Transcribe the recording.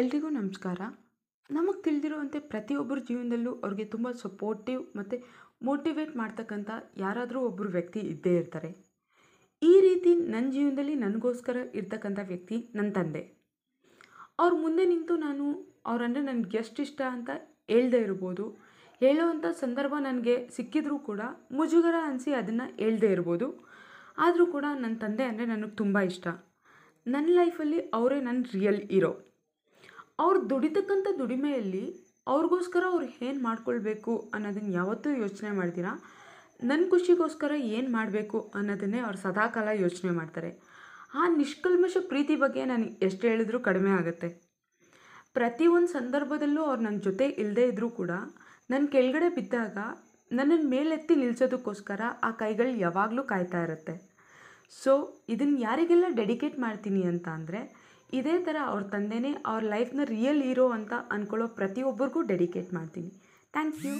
ಎಲ್ರಿಗೂ ನಮಸ್ಕಾರ. ನಮಗೆ ತಿಳಿದಿರುವಂತೆ ಪ್ರತಿಯೊಬ್ಬರ ಜೀವನದಲ್ಲೂ ಅವ್ರಿಗೆ ತುಂಬ ಸಪೋರ್ಟಿವ್ ಮತ್ತು ಮೋಟಿವೇಟ್ ಮಾಡ್ತಕ್ಕಂಥ ಯಾರಾದರೂ ಒಬ್ಬರು ವ್ಯಕ್ತಿ ಇದ್ದೇ ಇರ್ತಾರೆ. ಈ ರೀತಿ ನನ್ನ ಜೀವನದಲ್ಲಿ ನನಗೋಸ್ಕರ ಇರ್ತಕ್ಕಂಥ ವ್ಯಕ್ತಿ ನನ್ನ ತಂದೆ. ಅವ್ರ ಮುಂದೆ ನಿಂತು ನಾನು ಅವರಂದರೆ ನನಗೆ ಎಷ್ಟು ಇಷ್ಟ ಅಂತ ಹೇಳ್ದೇ ಇರ್ಬೋದು. ಹೇಳೋವಂಥ ಸಂದರ್ಭ ನನಗೆ ಸಿಕ್ಕಿದ್ರೂ ಕೂಡ ಮುಜುಗರ ಅನಿಸಿ ಅದನ್ನು ಹೇಳ್ದೇ ಇರ್ಬೋದು. ಆದರೂ ಕೂಡ ನನ್ನ ತಂದೆ ಅಂದರೆ ನನಗೆ ತುಂಬ ಇಷ್ಟ. ನನ್ನ ಲೈಫಲ್ಲಿ ಅವರೇ ನನ್ನ ರಿಯಲ್ ಹೀರೋ ಅವ್ರು ದುಡಿತಕ್ಕಂಥ ದುಡಿಮೆಯಲ್ಲಿ ಅವ್ರಿಗೋಸ್ಕರ ಅವ್ರು ಏನು ಮಾಡ್ಕೊಳ್ಬೇಕು ಅನ್ನೋದನ್ನು ಯಾವತ್ತೂ ಯೋಚನೆ ಮಾಡ್ತೀರಾ? ನನ್ನ ಖುಷಿಗೋಸ್ಕರ ಏನು ಮಾಡಬೇಕು ಅನ್ನೋದನ್ನೇ ಅವ್ರು ಸದಾಕಾಲ ಯೋಚನೆ ಮಾಡ್ತಾರೆ. ಆ ನಿಷ್ಕಲ್ಮಶ ಪ್ರೀತಿ ಬಗ್ಗೆ ನಾನು ಎಷ್ಟು ಹೇಳಿದ್ರೂ ಕಡಿಮೆ ಆಗುತ್ತೆ. ಪ್ರತಿಯೊಂದು ಸಂದರ್ಭದಲ್ಲೂ ಅವ್ರು ನನ್ನ ಜೊತೆ ಇಲ್ಲದೇ ಇದ್ದರೂ ಕೂಡ ನನ್ನ ಕೆಳಗಡೆ ಬಿದ್ದಾಗ ನನ್ನನ್ನು ಮೇಲೆತ್ತಿ ನಿಲ್ಲಿಸೋದಕ್ಕೋಸ್ಕರ ಆ ಕೈಗಳು ಯಾವಾಗಲೂ ಕಾಯ್ತಾ ಇರುತ್ತೆ. ಸೊ ಇದನ್ನು ಯಾರಿಗೆಲ್ಲ ಡೆಡಿಕೇಟ್ ಮಾಡ್ತೀನಿ ಅಂತ ಅಂದರೆ ಇದೇ ಥರ ಅವ್ರ ತಂದೆನೇ ಅವ್ರ ಲೈಫ್ನ ರಿಯಲ್ ಹೀರೋ ಅಂತ ಅಂದ್ಕೊಳ್ಳೋ ಪ್ರತಿಯೊಬ್ಬರಿಗೂ ಡೆಡಿಕೇಟ್ ಮಾಡ್ತೀನಿ. Thank you